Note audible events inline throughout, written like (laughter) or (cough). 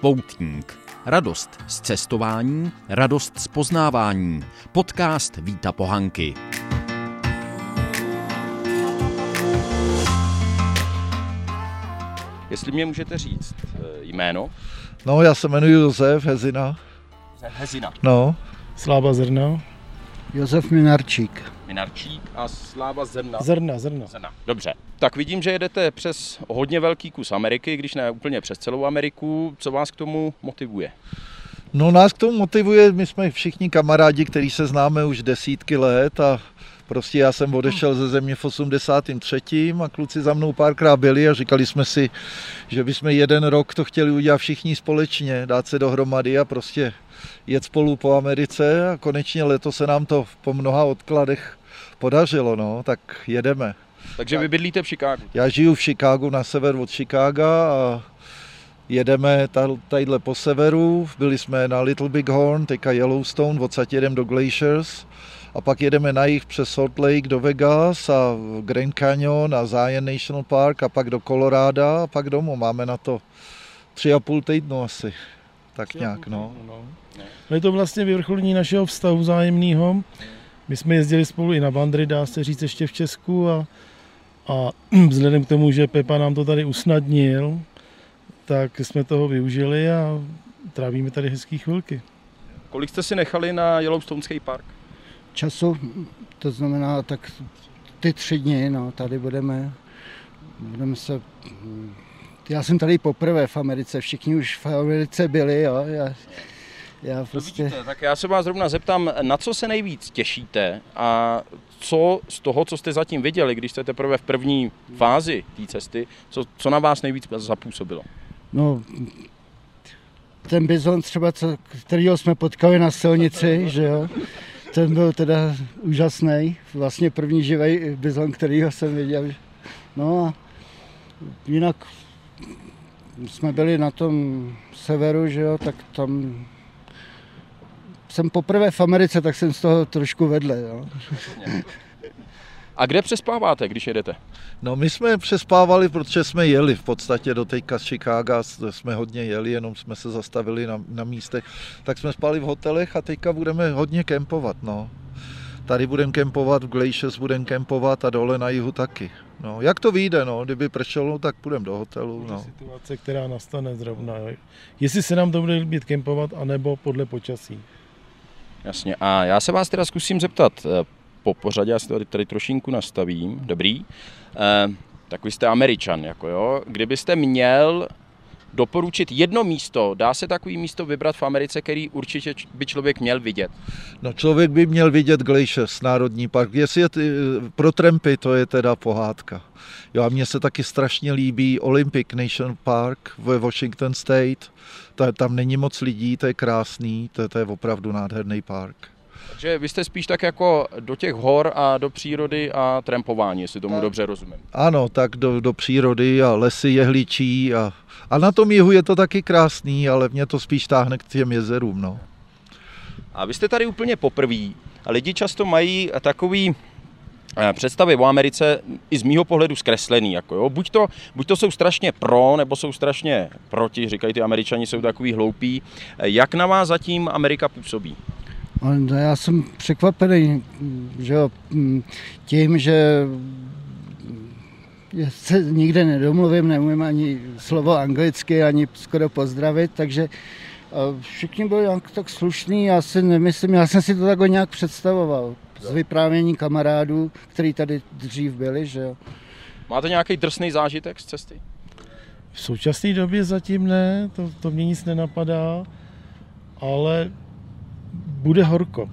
Poutník. Radost z cestování, radost z poznávání. Podcast Víta Pohanky. Jestli mě můžete říct eh, jméno? No, já se jmenuji Josef Hezina. Hezina. No, Slába zrna. Josef Minarčík. Minarčík a Sláva Zrna. Zrna, zrna. Zrna. Dobře. Tak vidím, že jedete přes hodně velký kus Ameriky, když ne úplně přes celou Ameriku. Co vás k tomu motivuje? no nás k tomu motivuje, my jsme všichni kamarádi, kteří se známe už desítky let a prostě já jsem odešel ze země v 83. a kluci za mnou párkrát byli a říkali jsme si, že bychom jeden rok to chtěli udělat všichni společně, dát se dohromady a prostě jet spolu po Americe a konečně letos se nám to po mnoha odkladech podařilo, no, tak jedeme. Takže vy bydlíte v Chicagu. Já žiju v Chicagu, na sever od Chicaga a jedeme ta- tadyhle po severu. Byli jsme na Little Big Horn, teďka Yellowstone, odsaď jedeme do Glaciers. A pak jedeme na jih přes Salt Lake do Vegas a Grand Canyon a Zion National Park a pak do Colorada a pak domů. Máme na to tři a půl týdnu asi. Tak nějak, no. No je to vlastně vyvrcholení našeho vztahu vzájemného. My jsme jezdili spolu i na vandry, dá se říct, ještě v Česku a, a (clears throat) vzhledem k tomu, že Pepa nám to tady usnadnil, tak jsme toho využili a trávíme tady hezký chvilky. Kolik jste si nechali na Yellowstoneský park? Času, to znamená tak ty tři dny, no, tady budeme, budeme se, já jsem tady poprvé v Americe, všichni už v Americe byli, jo, já, já prostě, Vidíte, tak já se vás zrovna zeptám, na co se nejvíc těšíte a co z toho, co jste zatím viděli, když jste teprve v první fázi té cesty, co, co na vás nejvíc zapůsobilo? no, ten bizon třeba, co, kterýho jsme potkali na silnici, že jo, ten byl teda úžasný, vlastně první živý bizon, kterýho jsem viděl. No a jinak jsme byli na tom severu, že jo, tak tam jsem poprvé v Americe, tak jsem z toho trošku vedle, jo. A kde přespáváte, když jedete? No my jsme přespávali, protože jsme jeli v podstatě do teďka z Chicaga, s- jsme hodně jeli, jenom jsme se zastavili na, na místech, tak jsme spali v hotelech a teďka budeme hodně kempovat, no. Tady budeme kempovat, v Glaciers budeme kempovat a dole na jihu taky. No, jak to vyjde, no, kdyby pršelo, tak půjdeme do hotelu, No. no. Situace, která nastane zrovna. Jestli se nám to bude líbit kempovat, anebo podle počasí. Jasně. A já se vás teda zkusím zeptat eh, po pořadě, já si tady, tady trošinku nastavím. Dobrý. Eh, tak vy jste Američan, jako jo. Kdybyste měl doporučit jedno místo, dá se takový místo vybrat v Americe, který určitě by člověk měl vidět. No člověk by měl vidět Glaciers, Národní park. Jestli je ty, pro trampy, to je teda pohádka. Jo a mně se taky strašně líbí Olympic National Park ve Washington State. Ta, tam není moc lidí, to je krásný, to, to je opravdu nádherný park. Takže vy jste spíš tak jako do těch hor a do přírody a trampování, jestli tomu Tak. dobře rozumím. Ano, tak do, do přírody a lesy jehličí a, a na tom jihu je to taky krásný, ale mě to spíš táhne k těm jezerům, no. A vy jste tady úplně poprví a lidi často mají takový eh, představy o Americe i z mýho pohledu zkreslený. Jako jo. Buď, to, buď to jsou strašně pro, nebo jsou strašně proti, říkají ty američani, jsou takový hloupí. Eh, Jak na vás zatím Amerika působí? No, já jsem překvapený, že jo, m, tím, že já se nikde nedomluvím, neumím ani slovo anglicky, ani skoro pozdravit, takže a všichni byli nějak tak slušní, já si nemyslím, já jsem si to tak nějak představoval z vyprávění kamarádů, který tady dřív byli, že jo. Máte nějaký drsný zážitek z cesty? V současné době zatím ne, to, to mě nic nenapadá, ale bude horko.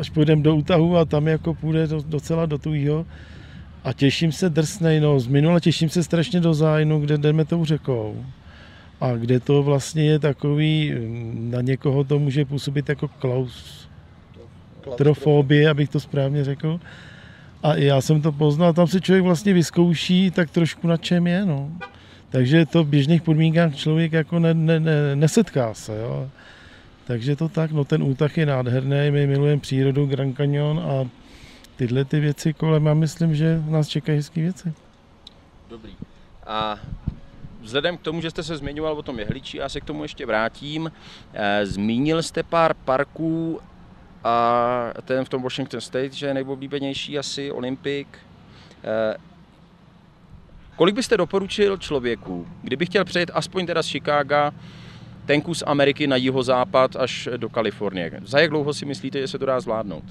Až půjdeme do útahu a tam jako půjde do, docela do tujího. A těším se drsnej, no z minula těším se strašně do zájnu, kde jdeme tou řekou. A kde to vlastně je takový, na někoho to může působit jako klaus, trofobie, abych to správně řekl. A já jsem to poznal, tam se člověk vlastně vyzkouší tak trošku na čem je, no. Takže to v běžných podmínkách člověk jako ne, ne, ne, nesetká se, jo. Takže to tak, no ten útah je nádherný, my milujeme přírodu, Grand Canyon a tyhle ty věci kolem, já myslím, že nás čekají hezké věci. Dobrý. A vzhledem k tomu, že jste se zmiňoval o tom jehličí, já se k tomu ještě vrátím. Eh, zmínil jste pár parků a ten v tom Washington State, že je nejoblíbenější asi Olympic. Eh, kolik byste doporučil člověku, kdyby chtěl přejet aspoň teda z Chicaga ten kus Ameriky na jihozápad až do Kalifornie? Za jak dlouho si myslíte, že se to dá zvládnout?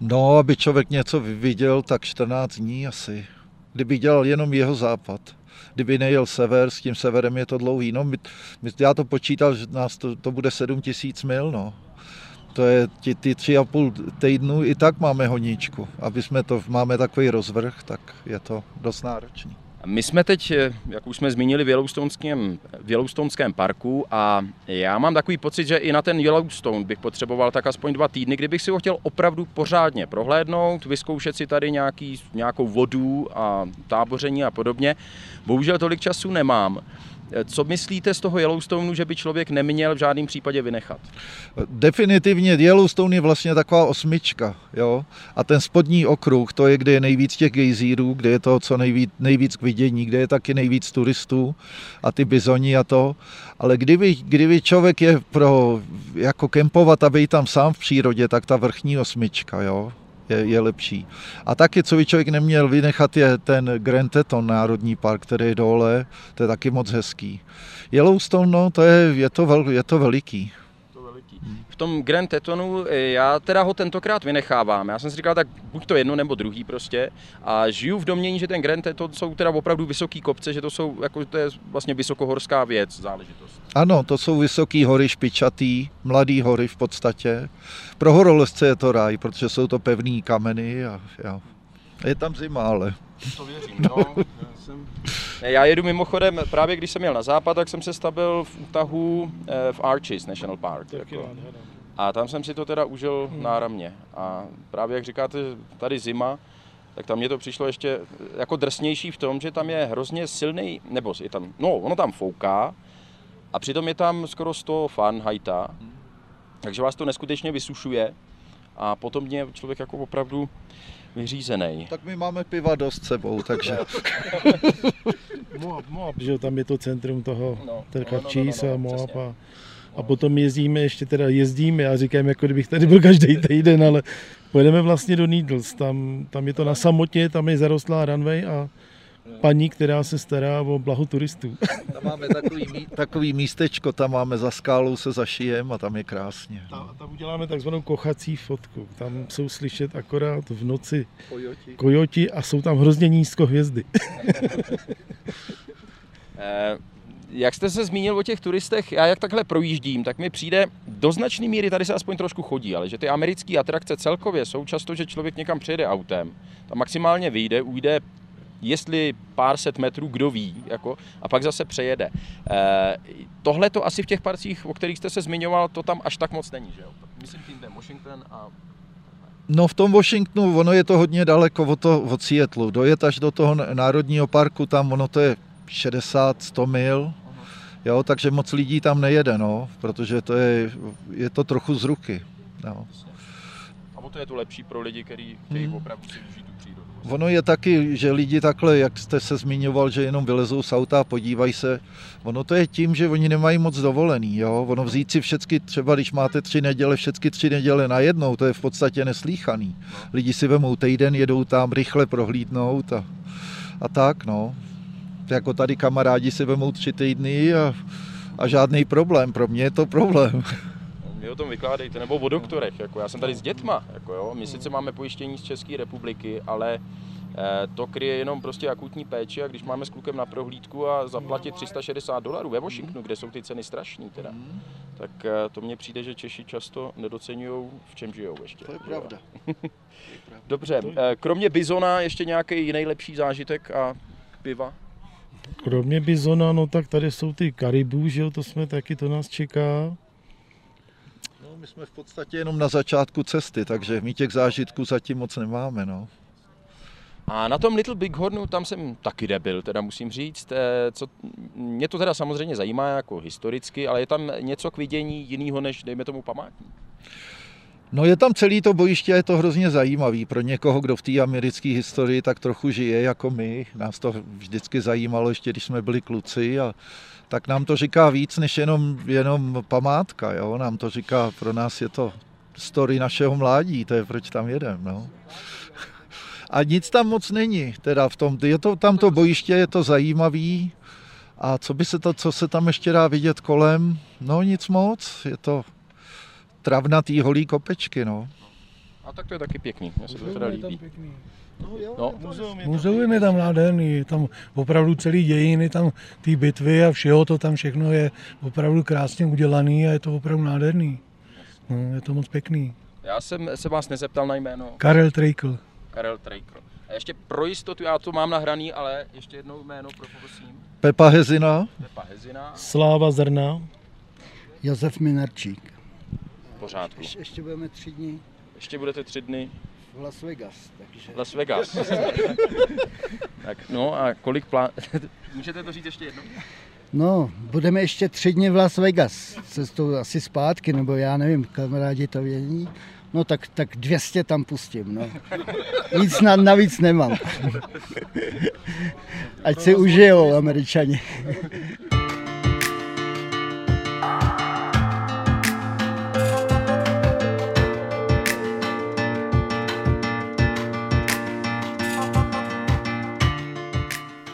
No, aby člověk něco viděl, tak 14 dní asi. Kdyby dělal jenom jeho západ. Kdyby nejel sever, s tím severem je to dlouhý. No, my, my, já to počítal, že nás to, to bude 7 tisíc mil, no. To je ty, ty tři a půl týdnu, i tak máme honíčku. Aby jsme to, máme takový rozvrh, tak je to dost náročný. My jsme teď, eh, jak už jsme zmínili, v Yellowstoneském, v Yellowstoneském parku a já mám takový pocit, že i na ten Yellowstone bych potřeboval tak aspoň dva týdny, kdybych si ho chtěl opravdu pořádně prohlédnout, vyzkoušet si tady nějaký, nějakou vodu a táboření a podobně. Bohužel tolik času nemám. Co myslíte z toho Yellowstoneu, že by člověk neměl v žádném případě vynechat? Definitivně Yellowstone je vlastně taková osmička. Jo? A ten spodní okruh, to je, kde je nejvíc těch gejzírů, kde je to co nejvíc, nejvíc k vidění, kde je taky nejvíc turistů a ty bizoni a to. Ale kdyby, kdyby člověk je pro jako kempovat a být tam sám v přírodě, tak ta vrchní osmička. Jo? Je, je lepší. A taky, co by člověk neměl vynechat, je ten Grand Teton Národní park, který je dole, to je taky moc hezký. Yellowstone, no, to je, je, to, vel, je to veliký. V tom Grand Tetonu eh, já teda ho tentokrát vynechávám. Já jsem si říkal, tak buď to jedno nebo druhý prostě. A žiju v domění, že ten Grand Teton jsou teda opravdu vysoký kopce, že to jsou, jako to je vlastně vysokohorská věc, záležitost. Ano, to jsou vysoký hory, špičatý, mladý hory v podstatě. Pro horolezce je to ráj, protože jsou to pevné kameny a, a je tam zima, ale... To věřím, no. (laughs) Já, jsem... já jedu mimochodem, právě když jsem jel na západ, tak jsem se stavil v útahu eh, v Arches National Park. Jako. A tam jsem si to teda užil hmm. náramně. A právě jak říkáte, tady zima, tak tam mě to přišlo ještě jako drsnější v tom, že tam je hrozně silný, nebo je tam, no ono tam fouká, a přitom je tam skoro 100 Fahrenheita, hmm. takže vás to neskutečně vysušuje a potom mě člověk jako opravdu vyřízený. Tak my máme piva dost sebou, takže... (laughs) Moab, Moab, že tam je to centrum toho, no, no, no, no, no, no, a Moab a, a potom jezdíme, ještě teda jezdíme, já říkám, jako kdybych tady byl každý týden, ale pojedeme vlastně do Needles, tam, tam je to na samotě, tam je zarostlá runway a paní, která se stará o blaho turistů. (laughs) Tam máme takový, mí, takový místečko, tam máme za skálou se zašijem a tam je krásně. Tam, tam uděláme takzvanou kochací fotku. Tam jsou slyšet akorát v noci kojoti, kojoti a jsou tam hrozně nízko hvězdy. (laughs) Eh, jak jste se zmínil o těch turistech, já jak takhle projíždím, tak mi přijde do značné míry, tady se aspoň trošku chodí, ale že ty americké atrakce celkově jsou často, že člověk někam přijede autem, tam maximálně vyjde, ujde jestli pár set metrů, kdo ví, jako, a pak zase přejede. E, Tohle to asi v těch parcích, o kterých jste se zmiňoval, to tam až tak moc není, že jo? Myslím tím ten Washington a No v tom Washingtonu, ono je to hodně daleko od, to, od Seattleu. Dojet až do toho národního parku, tam ono to je 60-100 mil, jo, takže moc lidí tam nejede, no, protože to je, je to trochu z ruky. No. A to je to lepší pro lidi, kteří chtějí hmm. opravdu si užít. Ono je taky, že lidi takhle, jak jste se zmiňoval, že jenom vylezou z auta a podívají se, ono to je tím, že oni nemají moc dovolený, jo? ono vzít si všechny, třeba když máte tři neděle, všechny tři neděle najednou, to je v podstatě neslíchaný. Lidi si vemou týden, jedou tam rychle prohlídnout a, a tak, no. Jako tady kamarádi si vemou tři týdny a, a žádný problém, pro mě je to problém. (laughs) Vy o tom vykládejte, nebo o doktorech. Jako já jsem tady s dětma. Jako jo. My sice máme pojištění z České republiky, ale eh, to kryje jenom prostě akutní péči a když máme s klukem na prohlídku a zaplatit 360 dolarů ve Washingtonu, kde jsou ty ceny strašný teda, tak eh, to mně přijde, že Češi často nedocenují, v čem žijou ještě. To je (laughs) pravda. Dobře, eh, kromě bizona ještě nějaký jiný lepší zážitek a piva? Kromě bizona, no tak tady jsou ty karibů, že jo, to jsme taky, to nás čeká my jsme v podstatě jenom na začátku cesty, takže my těch zážitků zatím moc nemáme. No. A na tom Little Big Hornu tam jsem taky nebyl, teda musím říct. Eh, co, mě to teda samozřejmě zajímá jako historicky, ale je tam něco k vidění jiného než, dejme tomu, památník. No je tam celý to bojiště, je to hrozně zajímavý pro někoho, kdo v té americké historii tak trochu žije jako my. Nás to vždycky zajímalo, ještě když jsme byli kluci a tak nám to říká víc než jenom, jenom památka. Jo? Nám to říká, pro nás je to story našeho mládí, to je proč tam jedem. No. A nic tam moc není, teda v tom, je to, tam to bojiště, je to zajímavý, a co by se to, co se tam ještě dá vidět kolem, no nic moc, je to travnatý holý kopečky, no. A tak to je taky pěkný, mně se to teda líbí. No, muzeum je tam nádherný, je tam opravdu celý dějiny, tam ty bitvy a všeho, to tam všechno je opravdu krásně udělaný a je to opravdu nádherný. No, je to moc pěkný. Já jsem se vás nezeptal na jméno. Karel Trejkl. Karel Trejkl. A ještě pro jistotu, já to mám nahraný, ale ještě jednou jméno, prosím. Pepa Hezina. Pepa Hezina. Sláva Zrna. Josef Minarčík. V pořádku. Ještě, ještě budeme tři dny Ještě budete tři dny v Las Vegas, takže... Las Vegas. (laughs) tak no a kolik plán... (laughs) Můžete to říct ještě jednou? No, budeme ještě tři dny v Las Vegas, cestou asi zpátky, nebo já nevím, kamarádi to vědí. No tak, tak 200 tam pustím, no. (laughs) Nic na, navíc nemám. Ať si užijou američani.